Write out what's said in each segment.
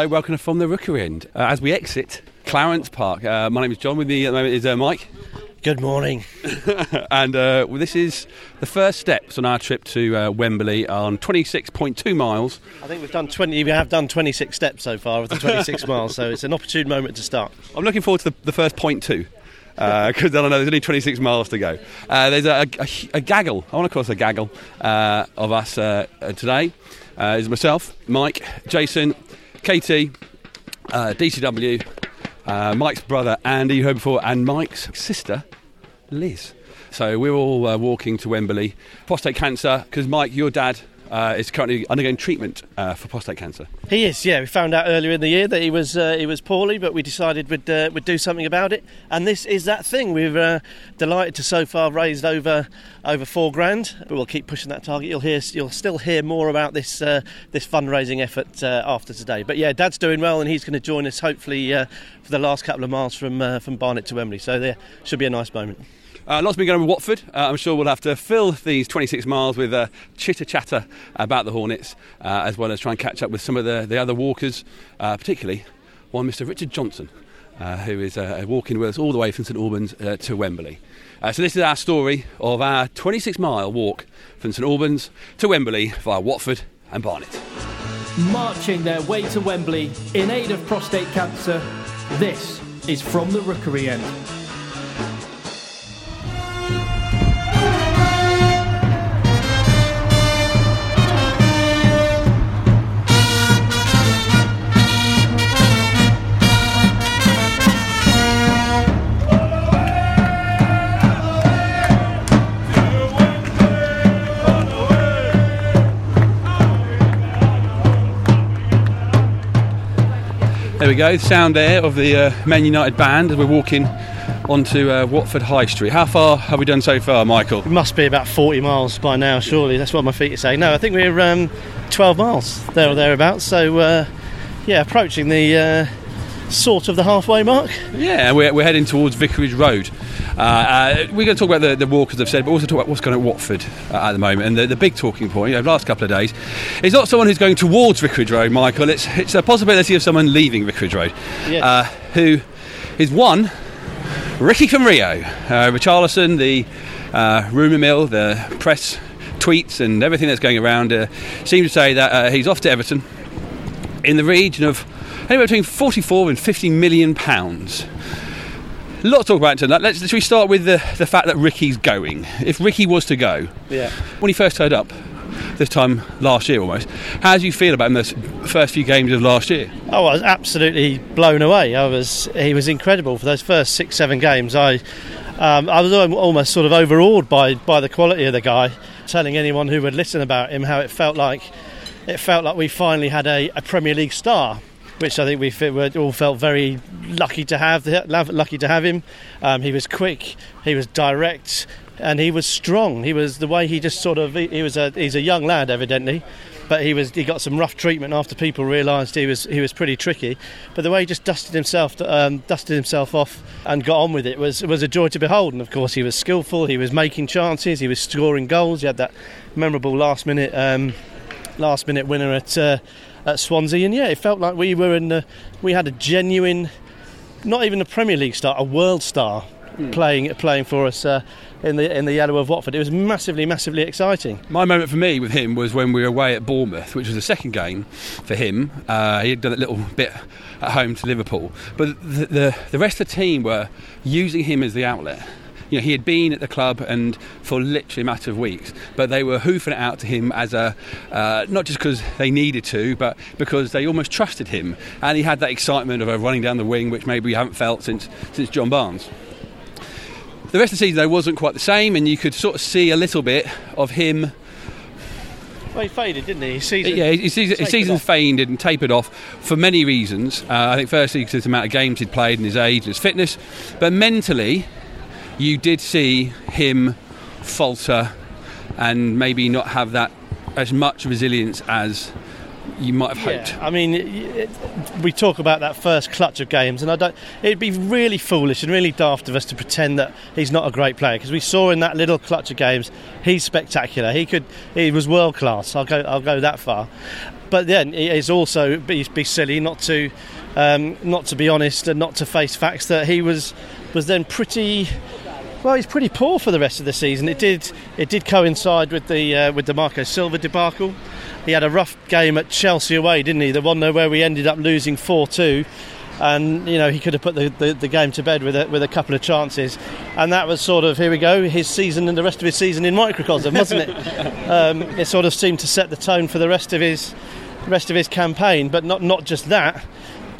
Hello, welcome from the Rookery End. Uh, as we exit Clarence Park, uh, my name is John. With me at the moment is uh, Mike. Good morning. and uh, well, this is the first steps on our trip to uh, Wembley on 26.2 miles. I think we've done 20. We have done 26 steps so far of the 26 miles, so it's an opportune moment to start. I'm looking forward to the, the first point two. Because I don't know, there's only 26 miles to go. Uh, there's a, a, a, gaggle, I want to call us a gaggle, uh, of us uh, today. Uh, is myself, Mike, Jason, KT, DCW, uh, Mike's brother Andy, you heard before, and Mike's sister Liz. So we're all uh, walking to Wembley. Prostate cancer, because Mike, your dad, uh, is currently undergoing treatment uh, for prostate cancer. He is, yeah. We found out earlier in the year that he was uh, he was poorly, but we decided we'd uh, we'd do something about it. And this is that thing. We're uh, delighted to so far raised over over four grand, but we'll keep pushing that target. You'll hear you'll still hear more about this uh, this fundraising effort after today. But yeah, Dad's doing well, and he's going to join us hopefully for the last couple of miles from from Barnet to Wembley. So there should be a nice moment. Uh, lots been going on with Watford. Uh, I'm sure we'll have to fill these 26 miles with uh, chitter chatter about the Hornets, uh, as well as try and catch up with some of the, the other walkers, uh, particularly one Mr. Richard Johnson, uh, who is walking with us all the way from St Albans to Wembley. so, this is our story of our 26 mile walk from St Albans to Wembley via Watford and Barnet. Marching their way to Wembley in aid of prostate cancer, this is From the Rookery End. We go, the sound there of the uh, Men United band as we're walking onto uh, Watford High Street. How far have we done so far, Michael? It must be about 40 miles by now, surely. That's what my feet are saying. No, I think we're um, 12 miles there or thereabouts. So, uh, yeah, approaching the uh, sort of the halfway mark. Yeah, we're, we're heading towards Vicarage Road. Uh, uh, we're going to talk about the, the walk, as I've said, but also talk about what's going on at Watford uh, at the moment. And the, the big talking point, you know, the last couple of days, is not someone who's going towards Vicarage Road, Michael. It's, it's a possibility of someone leaving Vicarage Road, yes. Uh, who is one, Ricky from Rio. Uh, Richarlison, the uh, rumour mill, the press tweets and everything that's going around uh, seem to say that uh, he's off to Everton in the region of anywhere between 44 and 50 million pounds. A lot to talk about tonight. Let's, let's we start with the, the fact that Ricky's going. If Ricky was to go, yeah. when he first turned up, this time last year almost. How do you feel about him those first few games of last year? Oh, I was absolutely blown away. I was he was incredible for those first six seven games. I um, I was almost sort of overawed by by the quality of the guy. Telling anyone who would listen about him how it felt like it felt like we finally had a, a Premier League star which I think we all felt very lucky to have. Lucky to have him. Um, he was quick. He was direct. And he was strong. He was the way he just sort of he was a he's a young lad evidently, but he was he got some rough treatment after people realised he was he was pretty tricky. But the way he just dusted himself um, dusted himself off and got on with it was was a joy to behold. And of course he was skillful. He was making chances. He was scoring goals. He had that memorable last minute um, last minute winner at. Uh, at Swansea, and yeah, it felt like we were in the, we had a genuine, not even a Premier League star, a world star mm. playing playing for us. Uh, in the in the yellow of Watford, it was massively, massively exciting. My moment for me with him was when we were away at Bournemouth, which was the second game for him. Uh, he had done a little bit at home to Liverpool, but the, the the rest of the team were using him as the outlet you know, he had been at the club and for literally a matter of weeks, but they were hoofing it out to him as a uh, not just because they needed to, but because they almost trusted him, and he had that excitement of uh, running down the wing, which maybe we haven't felt since since John Barnes. The rest of the season though wasn't quite the same, and you could sort of see a little bit of him. Well, he faded, didn't he? His season, yeah, his season, his season faded and tapered off for many reasons. Uh, I think firstly because of the amount of games he'd played and his age and his fitness, but mentally you did see him falter and maybe not have that as much resilience as you might have hoped. Yeah, I mean, we talk about that first clutch of games, and I don't. It'd be really foolish and really daft of us to pretend that he's not a great player because we saw in that little clutch of games, he's spectacular. He could, he was world class. I'll go, I'll go that far. but then it is also be, be silly not to um, not to be honest and not to face facts that he was was then pretty well, he's pretty poor for the rest of the season. It did it did coincide with the uh, with the Marco Silva debacle. He had a rough game at Chelsea away, didn't he? The one where we ended up losing four two, and you know he could have put the, the, the, game to bed with a, with a couple of chances, and that was sort of here we go his season and the rest of his season in microcosm, wasn't it? um, it sort of seemed to set the tone for the rest of his rest of his campaign, but not not just that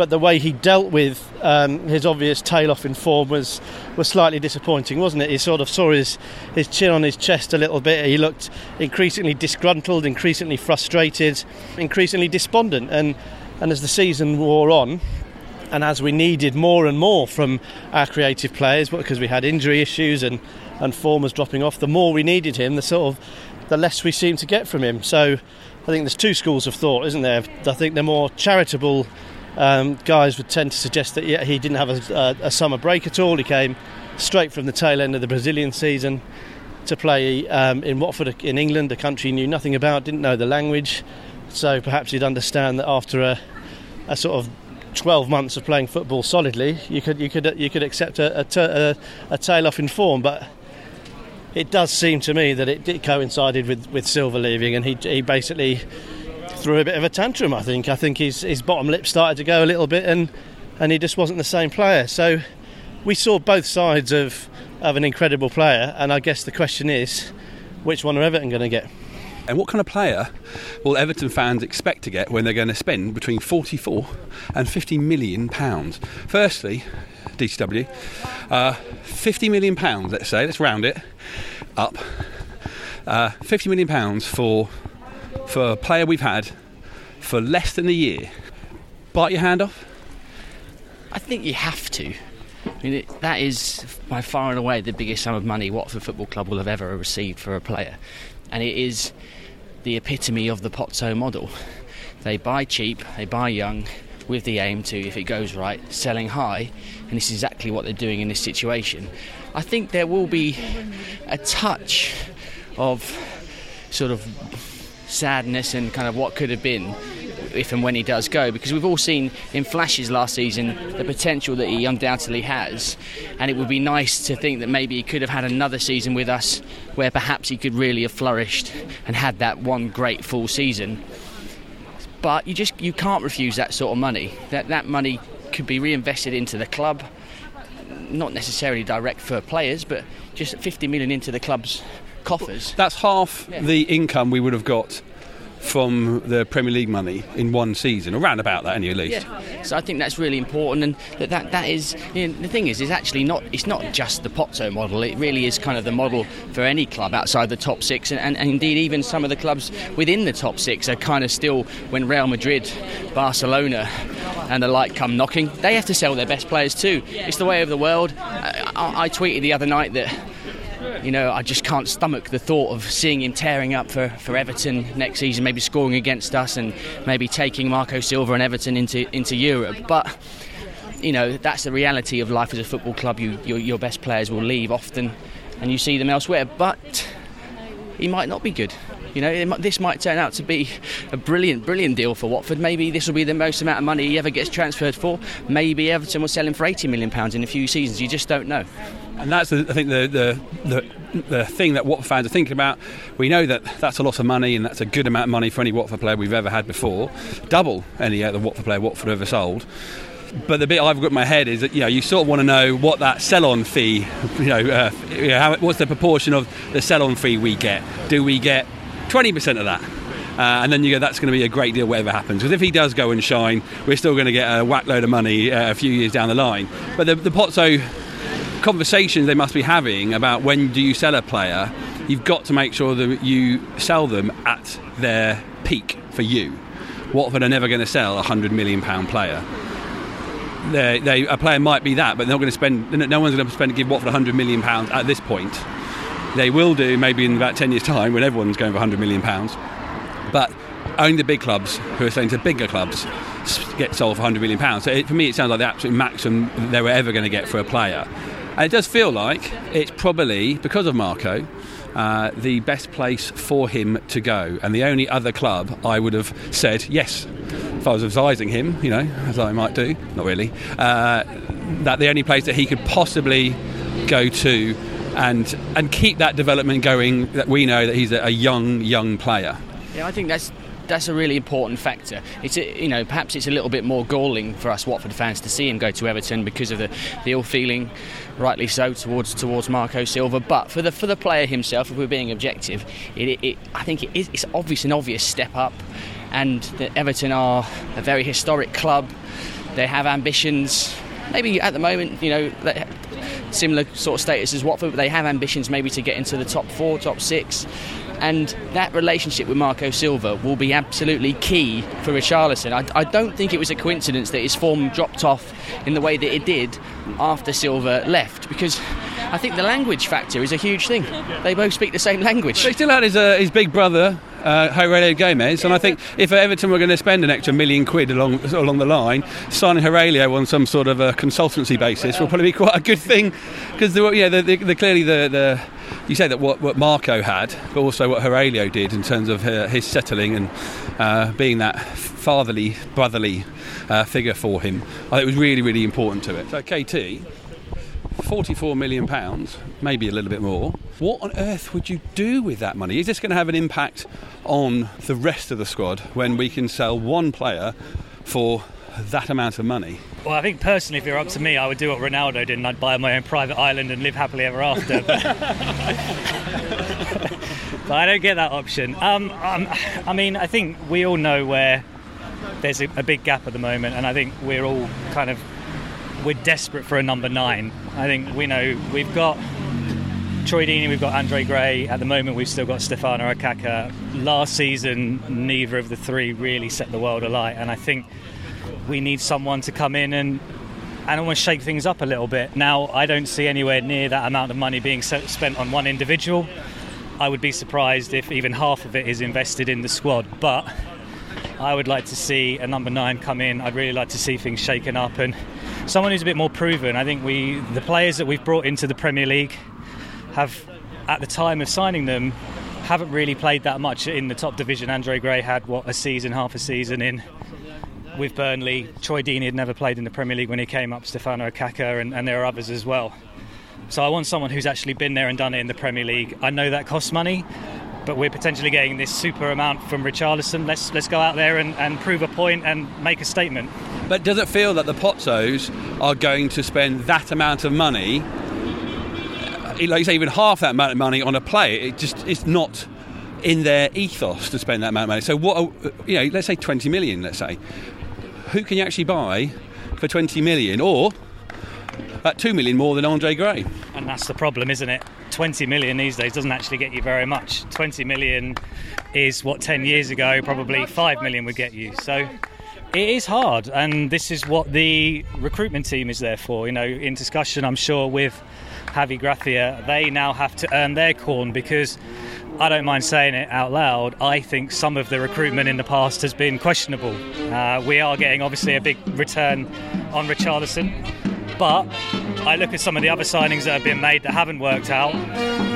but the way he dealt with um, his obvious tail off in form was was slightly disappointing, wasn't it? He sort of saw his his chin on his chest a little bit. He looked increasingly disgruntled, increasingly frustrated, increasingly despondent, and and as the season wore on. And as we needed more and more from our creative players, because we had injury issues and, and form was dropping off, the more we needed him, the sort of the less we seemed to get from him. So I think there's two schools of thought, isn't there? I think the more charitable um, guys would tend to suggest that he didn't have a, a, summer break at all. He came straight from the tail end of the Brazilian season to play um, in Watford in England, a country he knew nothing about, didn't know the language. So perhaps he'd understand that after a, a sort of 12 months of playing football solidly, you could you could you could accept a, a, a tail off in form, but it does seem to me that it, it coincided with, with Silva leaving, and he he basically threw a bit of a tantrum. I think. I think his his bottom lip started to go a little bit, and and he just wasn't the same player. So we saw both sides of of an incredible player, and I guess the question is, which one are Everton going to get? And what kind of player will Everton fans expect to get when they're going to spend between 44 and 50 million pounds? Firstly, DCW, uh, 50 million pounds. Let's say, let's round it up. Uh, 50 million pounds for for a player we've had for less than a year, bite your hand off? I think you have to. I mean, it, that is by far and away the biggest sum of money Watford Football Club will have ever received for a player. And it is the epitome of the Pozzo model. They buy cheap, they buy young, with the aim to, if it goes right, selling high. And this is exactly what they're doing in this situation. I think there will be a touch of sort of sadness and kind of what could have been if and when he does go. Because we've all seen in flashes last season the potential that he undoubtedly has. And it would be nice to think that maybe he could have had another season with us where perhaps he could really have flourished and had that one great full season. But you just you can't refuse that sort of money. That that money could be reinvested into the club not necessarily direct for players but just 50 million into the club's coffers. That's half yeah. the income we would have got from the Premier League money in one season, around about that, anyway, at least. Yeah. So I think that's really important, and that that, that is you know, the thing is, is actually not it's not just the Pozzo model. It really is kind of the model for any club outside the top six, and, and, and indeed even some of the clubs within the top six are kind of still when Real Madrid, Barcelona, and the like come knocking, they have to sell their best players too. It's the way of the world. I, I, I tweeted the other night that you know, I just can't stomach the thought of seeing him tearing up for, for Everton next season, maybe scoring against us and maybe taking Marco Silva and Everton into, into Europe. But, you know, that's the reality of life as a football club. You, your, your best players will leave often and you see them elsewhere. But he might not be good. You know, this might turn out to be a brilliant, brilliant deal for Watford. Maybe this will be the most amount of money he ever gets transferred for. Maybe Everton will sell him for 80 million pounds in a few seasons. You just don't know. And that's, I think, the, the, the, the thing that Watford fans are thinking about. We know that that's a lot of money, and that's a good amount of money for any Watford player we've ever had before. Double any other Watford player Watford ever sold but the bit I've got in my head is that you know you sort of want to know what that sell-on fee, you know, uh, you know how, what's the proportion of the sell-on fee we get? Do we get 20% of that. Uh, and then you go, that's going to be a great deal, whatever happens. Because if he does go and shine, we're still going to get a whack load of money uh, a few years down the line. But the, the Pozzo conversations they must be having about when do you sell a player, you've got to make sure that you sell them at their peak for you. Watford are never going to sell a hundred million pound player. They, they, a player might be that, but they're not going to spend. No one's going to spend give Watford a hundred million pounds at this point. They will do maybe in about 10 years' time when everyone's going for 100 million pounds. But only the big clubs who are selling to bigger clubs get sold for 100 million pounds. So it, for me, it sounds like the absolute maximum they were ever going to get for a player. And it does feel like it's probably because of Marco uh, the best place for him to go. And the only other club I would have said yes, if I was advising him, you know, as I might do, not really, uh, that the only place that he could possibly go to and and keep that development going. That we know that he's a, a young young player. Yeah, I think that's that's a really important factor. It's you know perhaps it's a little bit more galling for us Watford fans to see him go to Everton because of the, the ill feeling, rightly so, towards towards Marco Silva. But for the for the player himself, if we're being objective, it, it, it I think it is it's obvious an obvious step up, and that Everton are a very historic club. They have ambitions. Maybe at the moment, you know, similar sort of status as Watford, but they have ambitions maybe to get into the top four, top six. And that relationship with Marco Silva will be absolutely key for Richarlison. I, I don't think it was a coincidence that his form dropped off in the way that it did after Silva left, because I think the language factor is a huge thing. They both speak the same language. They still had his, uh, his big brother uh, Heurelho Gomes. And I think if Everton were going to spend an extra million quid along along the line, signing Heurelho on some sort of a consultancy basis will probably be quite a good thing because yeah, the, clearly the, the you say that what, what Marco had, but also what Heurelho did in terms of uh, his settling and uh, being that fatherly, brotherly uh, figure for him. I think it was really, really important to it. So KT, 44 million pounds, maybe a little bit more. What on earth would you do with that money? Is this going to have an impact on the rest of the squad when we can sell one player for that amount of money? Well, I think personally, if it were up to me, I would do what Ronaldo did and I'd buy my own private island and live happily ever after. But, but I don't get that option. Um, um, I mean, I think we all know where there's a, a big gap at the moment, and I think we're all kind of we're desperate for a number nine. I think we know we've got Troy Deeney, we've got Andre Gray. At the moment, we've still got Stefano Okaka. Last season, neither of the three really set the world alight, and I think we need someone to come in and and almost shake things up a little bit. Now, I don't see anywhere near that amount of money being spent on one individual. I would be surprised if even half of it is invested in the squad, but I would like to see a number nine come in. I'd really like to see things shaken up and someone who's a bit more proven. I think we, the players that we've brought into the Premier League, have at the time of signing them haven't really played that much in the top division. Andre Gray had what a season, half a season in with Burnley. Troy Deeney had never played in the Premier League when he came up. Stefano Okaka, and, and there are others as well. So I want someone who's actually been there and done it in the Premier League. I know that costs money, but we're potentially getting this super amount from Richarlison. Let's let's go out there and, and prove a point and make a statement. But does it feel that the Pozzos are going to spend that amount of money, eh, like you say, even half that amount of money on a play? It just it's not in their ethos to spend that amount of money. So what, you know, let's say 20 million. Let's say, who can you actually buy for 20 million, or at 2 million more than Andre Gray? And that's the problem, isn't it? 20 million these days doesn't actually get you very much. 20 million is what 10 years ago probably 5 million would get you. So it is hard, and this is what the recruitment team is there for. You know, in discussion, I'm sure with Javi Gracia, they now have to earn their corn because I don't mind saying it out loud. I think some of the recruitment in the past has been questionable. Uh, we are getting obviously a big return on Richarlison, but I look at some of the other signings that have been made that haven't worked out.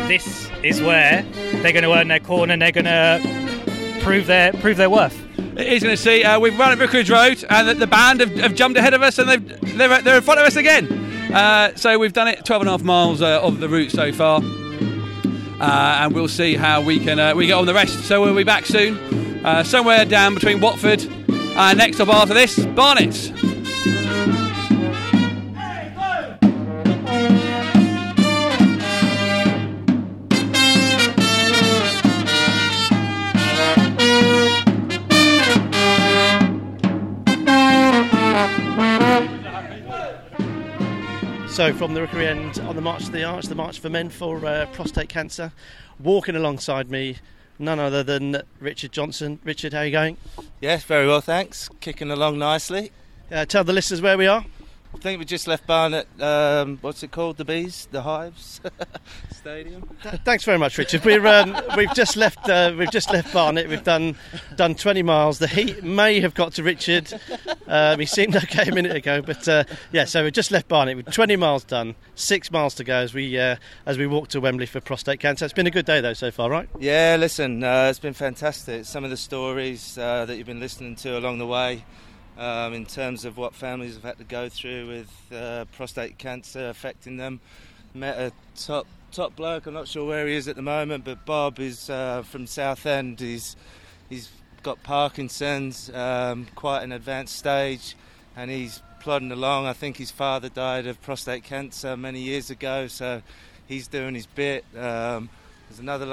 This is where they're going to earn their corn and they're going to prove their prove their worth. He's going to see uh, we've run at Vicarage Road and the, the band have, have, jumped ahead of us and they've, they're, they're in front of us again. Uh, so we've done it 12 and a half miles uh, of the route so far. Uh, and we'll see how we can uh, we get on the rest. So we'll be back soon, uh, somewhere down between Watford and next up after this, Barnet. So, from the Rookery End on the March to the Arch, the March for Men for uh, Prostate Cancer, walking alongside me, none other than Richard Johnson. Richard, how are you going? Yes, very well, thanks. Kicking along nicely. Uh, tell the listeners where we are. I think we just left Barnet. Um, what's it called? The bees, the hives stadium. Thanks very much, Richard. We're um, we've just left uh, we've just left Barnet. We've done done 20 miles. The heat may have got to Richard. Um, he seemed okay a minute ago, but uh, yeah. So we've just left Barnet. With 20 miles done, six miles to go as we uh, as we walk to Wembley for prostate cancer. It's been a good day though so far, right? Yeah, listen, uh, it's been fantastic. Some of the stories uh, that you've been listening to along the way. Um, in terms of what families have had to go through with uh, prostate cancer affecting them. Met a top top bloke. I'm not sure where he is at the moment, but Bob is uh, from Southend. He's he's got Parkinson's, um, quite an advanced stage, and he's plodding along. I think his father died of prostate cancer many years ago, so he's doing his bit. Um, there's another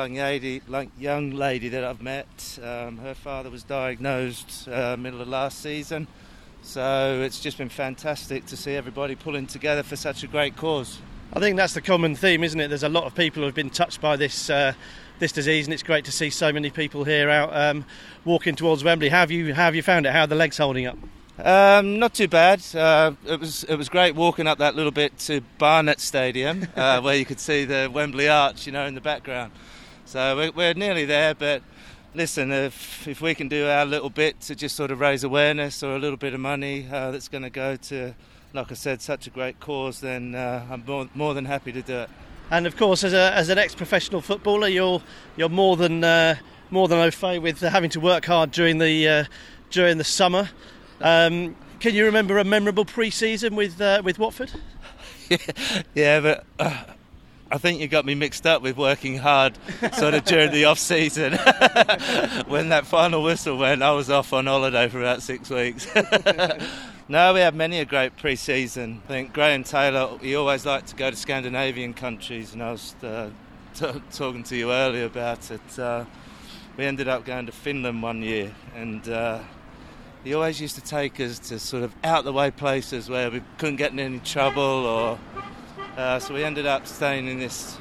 young lady, that I've met. Um, her father was diagnosed uh, middle of last season, so it's just been fantastic to see everybody pulling together for such a great cause. I think that's the common theme, isn't it? There's a lot of people who have been touched by this uh, this disease, and it's great to see so many people here out um, walking towards Wembley. How have you how have you found it? How are the legs holding up? Um, not too bad. Uh, it was it was great walking up that little bit to Barnet Stadium, uh, where you could see the Wembley Arch, you know, in the background. So we're, we're nearly there, but listen, if if we can do our little bit to just sort of raise awareness or a little bit of money uh, that's going to go to like I said, such a great cause, then uh, I'm more, more than happy to do it. And of course, as, a, as an ex-professional footballer, you're you're more than uh, more than au fait with having to work hard during the uh, during the summer. Um, can you remember a memorable pre-season with uh, with Watford? yeah, but uh, I think you got me mixed up with working hard sort of during the off season. when that final whistle went, I was off on holiday for about six weeks. no, we had many a great pre season. I think Graham Taylor, he always liked to go to Scandinavian countries, and I was uh, t- talking to you earlier about it. Uh, we ended up going to Finland one year, and uh, he always used to take us to sort of out the way places where we couldn't get in any trouble or uh, so we ended up staying in this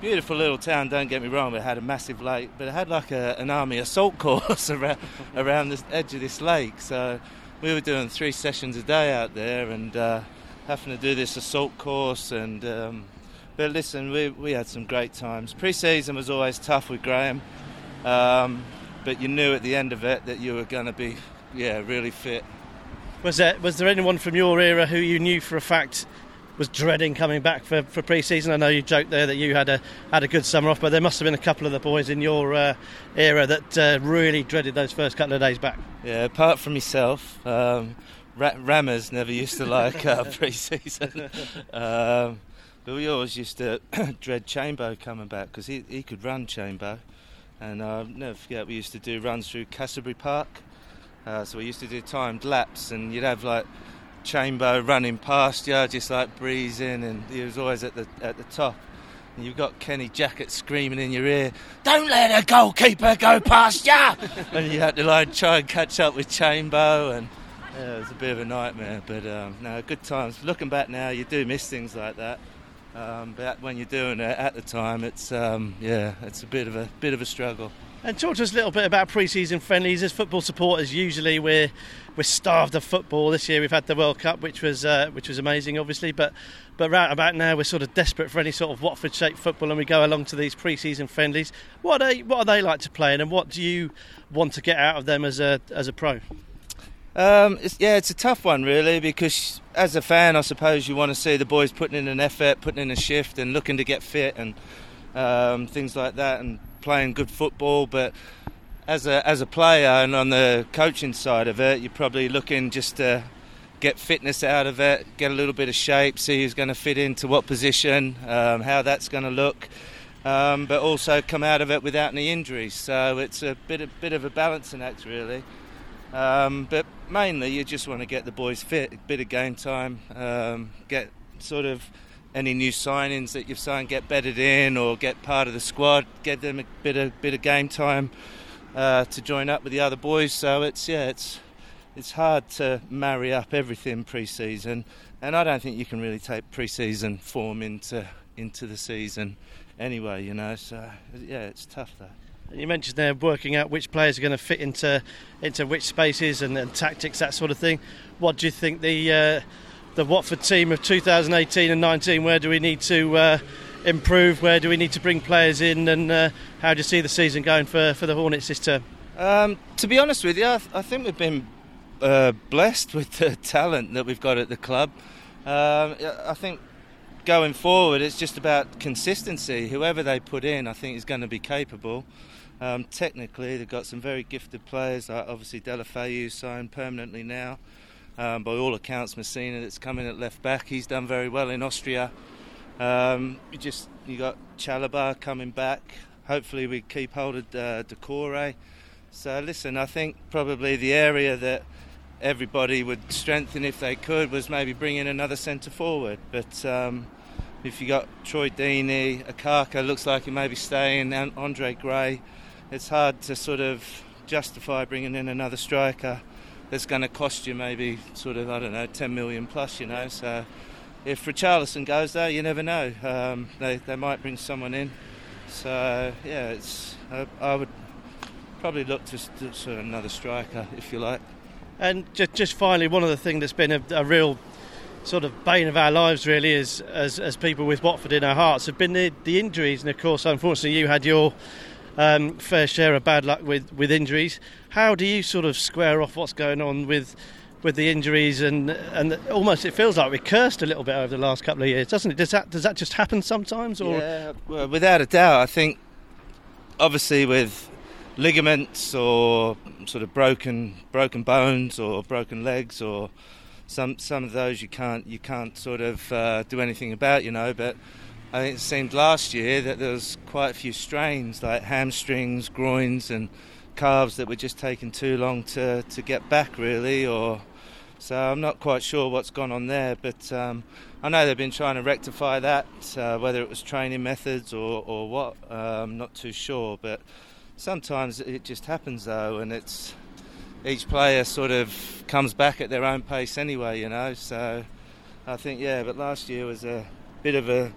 beautiful little town. Don't get me wrong, it had a massive lake, but it had like a, an army assault course around around the edge of this lake. So we were doing three sessions a day out there and uh, having to do this assault course. And um, but listen, we we had some great times. Pre-season was always tough with Graham, um, but you knew at the end of it that you were going to be yeah really fit. Was there was there anyone from your era who you knew for a fact? was dreading coming back for, for pre-season. I know you joked there that you had a had a good summer off, but there must have been a couple of the boys in your uh, era that uh, really dreaded those first couple of days back. Yeah, apart from myself, um, Rammers never used to like uh, pre-season. um, but we always used to dread Chambo coming back because he, he could run Chambo. And I'll never forget, we used to do runs through Cassiobury Park. Uh, so we used to do timed laps, and you'd have like Chambo running past you, just like breezing, and he was always at the at the top. And you've got Kenny Jackett screaming in your ear, "Don't let a goalkeeper go past you!" and you had to like try and catch up with Chambo, and yeah, it was a bit of a nightmare. But um, no, good times. Looking back now, you do miss things like that. Um, but when you're doing it at the time, it's um, yeah, it's a bit of a bit of a struggle. And talk to us a little bit about pre-season friendlies. As football supporters, usually we're we're starved of football. This year we've had the World Cup, which was uh, which was amazing, obviously. But but right about now we're sort of desperate for any sort of Watford-shaped football, and we go along to these pre-season friendlies. What are they what are they like to play in, and what do you want to get out of them as a as a pro? Um, it's, yeah, it's a tough one, really, because as a fan, I suppose you want to see the boys putting in an effort, putting in a shift, and looking to get fit and um, things like that, and playing good football, but as a as a player and on the coaching side of it, you're probably looking just to get fitness out of it, get a little bit of shape, see who's going to fit into what position, um, how that's going to look, um, but also come out of it without any injuries. So it's a bit of, bit of a balancing act, really. Um, but mainly, you just want to get the boys fit, a bit of game time, um, get sort of any new signings that you've signed get bedded in or get part of the squad, get them a bit of bit of game time uh, to join up with the other boys. So it's yeah, it's it's hard to marry up everything pre-season, and I don't think you can really take pre-season form into into the season anyway. You know, so yeah, it's tough though. You mentioned there working out which players are going to fit into into which spaces and, and tactics, that sort of thing. What do you think the uh, the Watford team of 2018 and 19? Where do we need to uh, improve? Where do we need to bring players in? And uh, how do you see the season going for, for the Hornets this term? Um, to be honest with you, I, th- I think we've been uh, blessed with the talent that we've got at the club. Um, I think going forward, it's just about consistency. Whoever they put in, I think, is going to be capable. Um, technically, they've got some very gifted players. Like obviously, Deulofeu signed permanently now. Um, by all accounts, Masina that's coming at left back, he's done very well in Austria. Um, you just you got Chalobah coming back. Hopefully, we keep hold of uh, Doucouré. So listen, I think probably the area that everybody would strengthen if they could was maybe bring in another centre forward. But um, if you got Troy Deeney, Okaka looks like he may be staying, and Andre Gray, it's hard to sort of justify bringing in another striker that's going to cost you maybe sort of I don't know 10 million plus, you know. So if Richarlison goes there, you never know. Um, they they might bring someone in. So yeah, it's I, I would probably look to, to sort of another striker if you like. And just, just finally, one of the things that's been a, a real sort of bane of our lives, really, is as, as people with Watford in our hearts, have been the, the injuries. And of course, unfortunately, you had your um, fair share of bad luck with, with injuries. How do you sort of square off what's going on with with the injuries and and almost it feels like we're cursed a little bit over the last couple of years, doesn't it? Does that does that just happen sometimes? Or yeah, well, without a doubt, I think obviously with ligaments or sort of broken broken bones or broken legs or some some of those you can't you can't sort of uh, do anything about, you know. But I think it seemed last year that there was quite a few strains like hamstrings, groins, and calves that were just taking too long to to get back, really. Or so I'm not quite sure what's gone on there, but um, I know they've been trying to rectify that, uh, whether it was training methods or or what. Uh, I'm not too sure, but sometimes it just happens though, and it's each player sort of comes back at their own pace anyway, you know. So I think yeah, but last year was a bit of a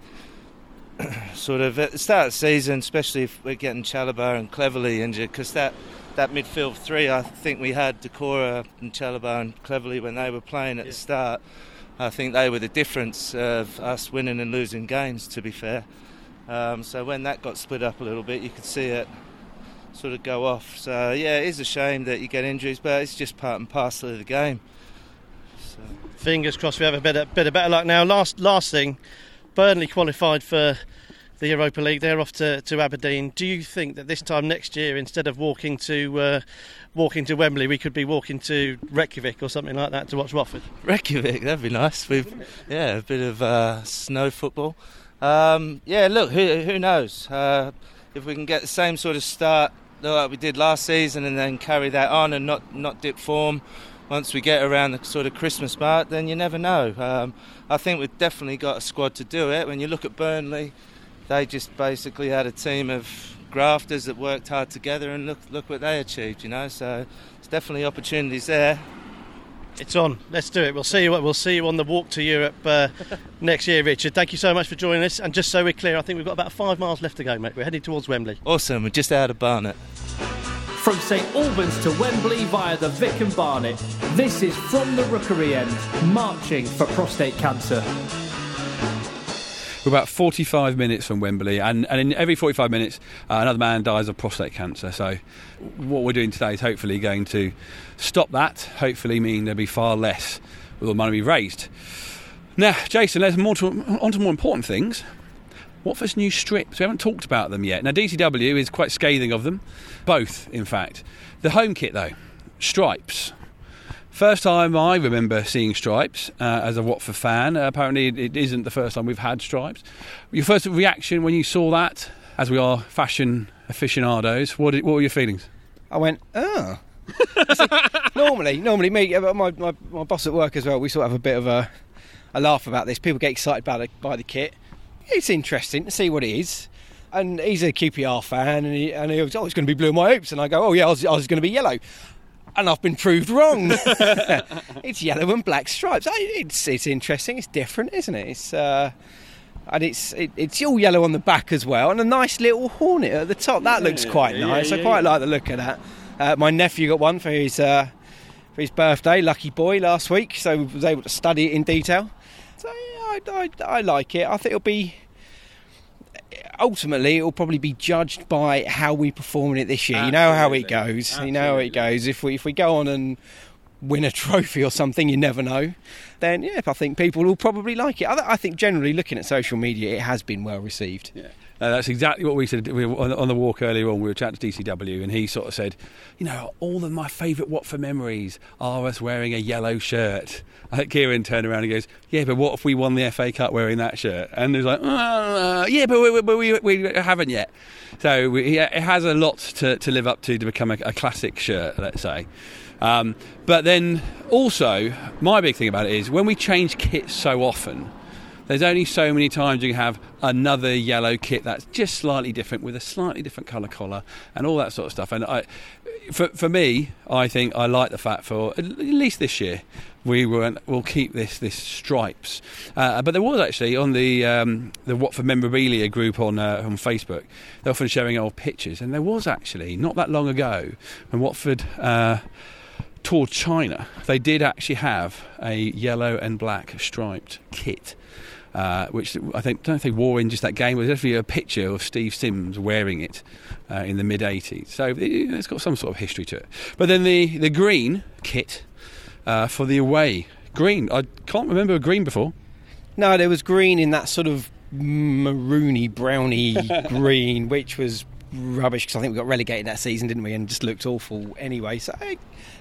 sort of at the start of the season, especially if we're getting Chalobah and Cleverley injured, because that that midfield three, I think we had Doucouré and Chalobah and Cleverley when they were playing at yeah. the start. I think they were the difference of us winning and losing games. To be fair, um, so when that got split up a little bit, you could see it sort of go off. So yeah, it is a shame that you get injuries, but it's just part and parcel of the game. So. Fingers crossed we have a bit of, bit of better luck now. Last last thing, Burnley qualified for the Europa League. They're off to, to Aberdeen. Do you think that this time next year, instead of walking to uh, walking to Wembley, we could be walking to Reykjavik or something like that to watch Watford? Reykjavik, that'd be nice. We've yeah, a bit of uh, snow football. Um, yeah, look, who, who knows? Uh, if we can get the same sort of start like we did last season and then carry that on and not, not dip form once we get around the sort of Christmas mark, then you never know. Um, I think we've definitely got a squad to do it. When you look at Burnley, they just basically had a team of grafters that worked hard together and look, look what they achieved, you know. So there's definitely opportunities there. It's on. Let's do it. We'll see you. We'll see you on the walk to Europe uh, next year, Richard. Thank you so much for joining us. And just so we're clear, I think we've got about five miles left to go, mate. We're heading towards Wembley. Awesome. We're just out of Barnet. From St Albans to Wembley via the Vic and Barnet, this is from the Rookery end, marching for prostate cancer. We're about 45 minutes from Wembley, and, and in every 45 minutes, uh, another man dies of prostate cancer. So, what we're doing today is hopefully going to stop that, hopefully, mean there'll be far less with the money we've raised. Now, Jason, let's on to more important things. Watford's new strips, we haven't talked about them yet. Now, DCW is quite scathing of them, both, in fact. The home kit, though, stripes. First time I remember seeing stripes uh, as a Watford fan. Uh, apparently, it isn't the first time we've had stripes. Your first reaction when you saw that, as we are fashion aficionados, what, what were your feelings? I went, oh. normally, normally me, my, my, my boss at work as well, we sort of have a bit of a, a laugh about this. People get excited by the, by the kit. It's interesting to see what it is. And he's a QPR fan, and he, and he was, oh, it's going to be blue in my hoops. And I go, oh, yeah, I was, I was going to be yellow and I've been proved wrong. it's yellow and black stripes. It's it's interesting. It's different, isn't it? It's uh, and it's it, it's all yellow on the back as well, and a nice little hornet at the top. That looks quite nice. Yeah, yeah, I quite like the look of that. Uh, my nephew got one for his uh, for his birthday, lucky boy, last week, so we was able to study it in detail. So yeah, I, I, I like it. I think it'll be ultimately it'll probably be judged by how we perform in it this year. You know how it goes. You know how it goes. If we if we go on and win a trophy or something, you never know. Then yeah, I think people will probably like it. I, I think generally looking at social media, it has been well received. Yeah. Uh, that's exactly what we said we on, on the walk earlier on. We were chatting to DCW, and he sort of said, "You know, all of my favourite Watford memories are us wearing a yellow shirt." I think Kieran turned around and goes, "Yeah, but what if we won the FA Cup wearing that shirt?" And he's like, uh, "Yeah, but we, we, we haven't yet." So we, it has a lot to, to live up to to become a, a classic shirt, let's say. Um, but then also, my big thing about it is when we change kits so often there's only so many times you have another yellow kit that's just slightly different with a slightly different colour collar and all that sort of stuff. And I, for, for me, I think I like the fact for at least this year we will we'll keep this this stripes. Uh, but there was actually on the um, the Watford memorabilia group on uh, on Facebook, they're often sharing old pictures, and there was actually not that long ago when Watford. Uh, toured China, they did actually have a yellow and black striped kit uh, which I think don't know if they wore in just that game. Was actually a picture of Steve Sims wearing it uh, in the mid '80s. So it, has got some sort of history to it. But then the the green kit uh, for the away green. I can't remember a green before. No, there was green in that sort of maroony, browny green, which was rubbish because I think we got relegated that season, didn't we? And just looked awful anyway. So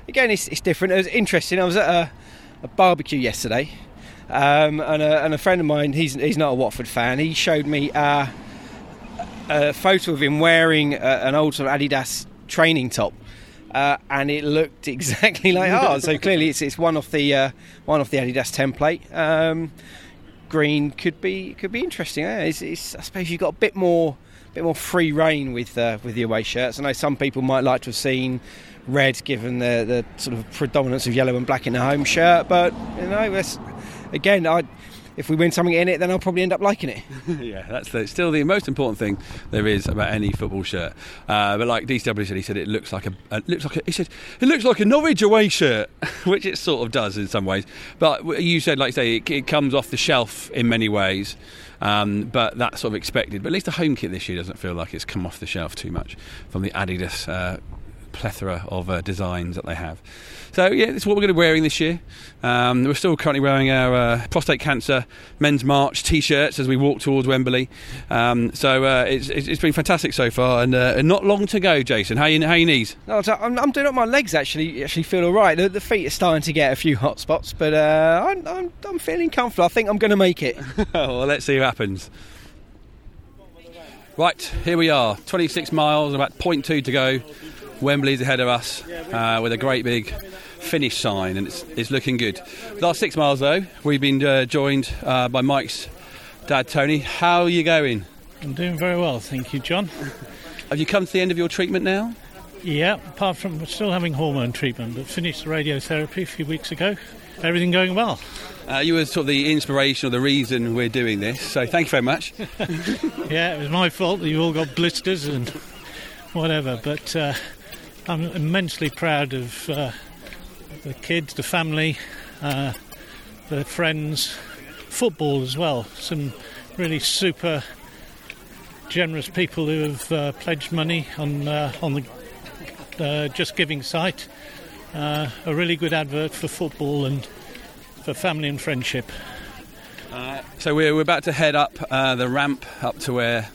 again, it's, it's different. It was interesting. I was at a, a barbecue yesterday um, and, a, and, a, friend of mine, he's, he's not a Watford fan, he showed me uh, a photo of him wearing a, an old sort of Adidas training top. Uh, and it looked exactly like ours. So clearly, it's, it's one of the uh, one of the Adidas template. Um, green could be could be interesting. Yeah, it's, it's, I suppose you've got a bit more bit more free reign with uh, with the away shirts. I know some people might like to have seen red, given the the sort of predominance of yellow and black in the home shirt, but you know, again, I, if we win something in it, then I'll probably end up liking it. yeah, that's the, still the most important thing there is about any football shirt. Uh, but like DCW said, he said it looks like a it looks like a, he said it looks like a Norwich away shirt, which it sort of does in some ways. But you said, like say, it, it comes off the shelf in many ways. Um, but that's sort of expected. But at least the home kit this year doesn't feel like it's come off the shelf too much from the Adidas uh, plethora of uh, designs that they have. So yeah, this is what we're going to be wearing this year. Um, we're still currently wearing our uh, prostate cancer men's march t-shirts as we walk towards Wembley. Um, so uh, it's, it's been fantastic so far, and, uh, not long to go. Jason, how are, you how your knees? No, I'm, I'm doing up my legs actually. Actually feel all right. The, the feet are starting to get a few hot spots, but uh, I'm, I'm, I'm feeling comfortable. I think I'm going to make it. well, let's see what happens. Right, here we are, 26 miles, about 0.2 to go. Wembley's ahead of us uh, with a great big finish sign, and it's, it's looking good. Last six miles, though, we've been uh, joined uh, by Mike's dad, Tony. How are you going? I'm doing very well, thank you, John. Have you come to the end of your treatment now? Yeah, apart from still having hormone treatment, but finished the radiotherapy a few weeks ago. Everything going well. Uh, you were sort of the inspiration or the reason we're doing this, so thank you very much. yeah, it was my fault that you all got blisters and whatever, but uh, I'm immensely proud of uh, the kids, the family, uh, the friends, football as well. Some really super generous people who have uh, pledged money on uh, on the uh, Just Giving site. Uh, a really good advert for football and for family and friendship. So we're, we're about to head up the ramp up to where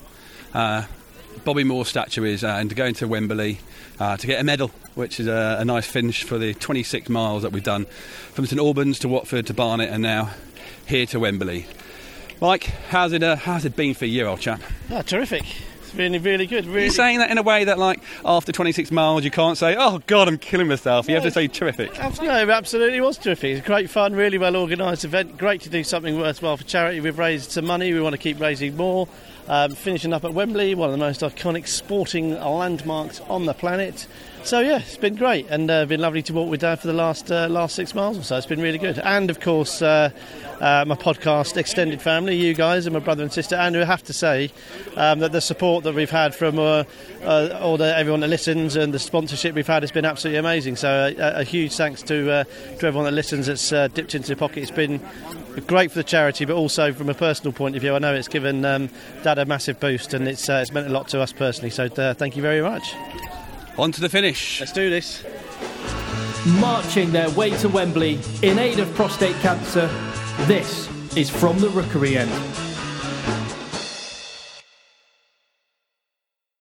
Bobby Moore's statue is and to go into Wembley to get a medal which is a, a, nice finish for the 26 miles that we've done from St Albans to Watford to Barnet and now here to Wembley. Mike, how's it, uh, how's it been for you, old chap? Oh, terrific. It's really, really good. Really. You're saying that in a way that, like, after 26 miles, you can't say, "Oh God, I'm killing myself." You no, have to say, "Terrific." No, it absolutely was terrific. It's great fun, really well organised event. Great to do something worthwhile for charity. We've raised some money. We want to keep raising more. um, finishing up at Wembley, one of the most iconic sporting landmarks on the planet. So yeah, it's been great and uh, been lovely to walk with Dad for the last uh, last six miles or so. It's been really good, and of course uh, uh, my podcast extended family, you guys, and my brother and sister. And I have to say um, that the support that we've had from uh, uh, all the everyone that listens and the sponsorship we've had has been absolutely amazing. So a, a huge thanks to to everyone that listens. That's dipped into the pocket. It's been great for the charity, but also from a personal point of view, I know it's given um, Dad a massive boost, and it's it's meant a lot to us personally. So thank you very much. On to the finish. Let's do this. Marching their way to Wembley in aid of prostate cancer, this is From the Rookery End.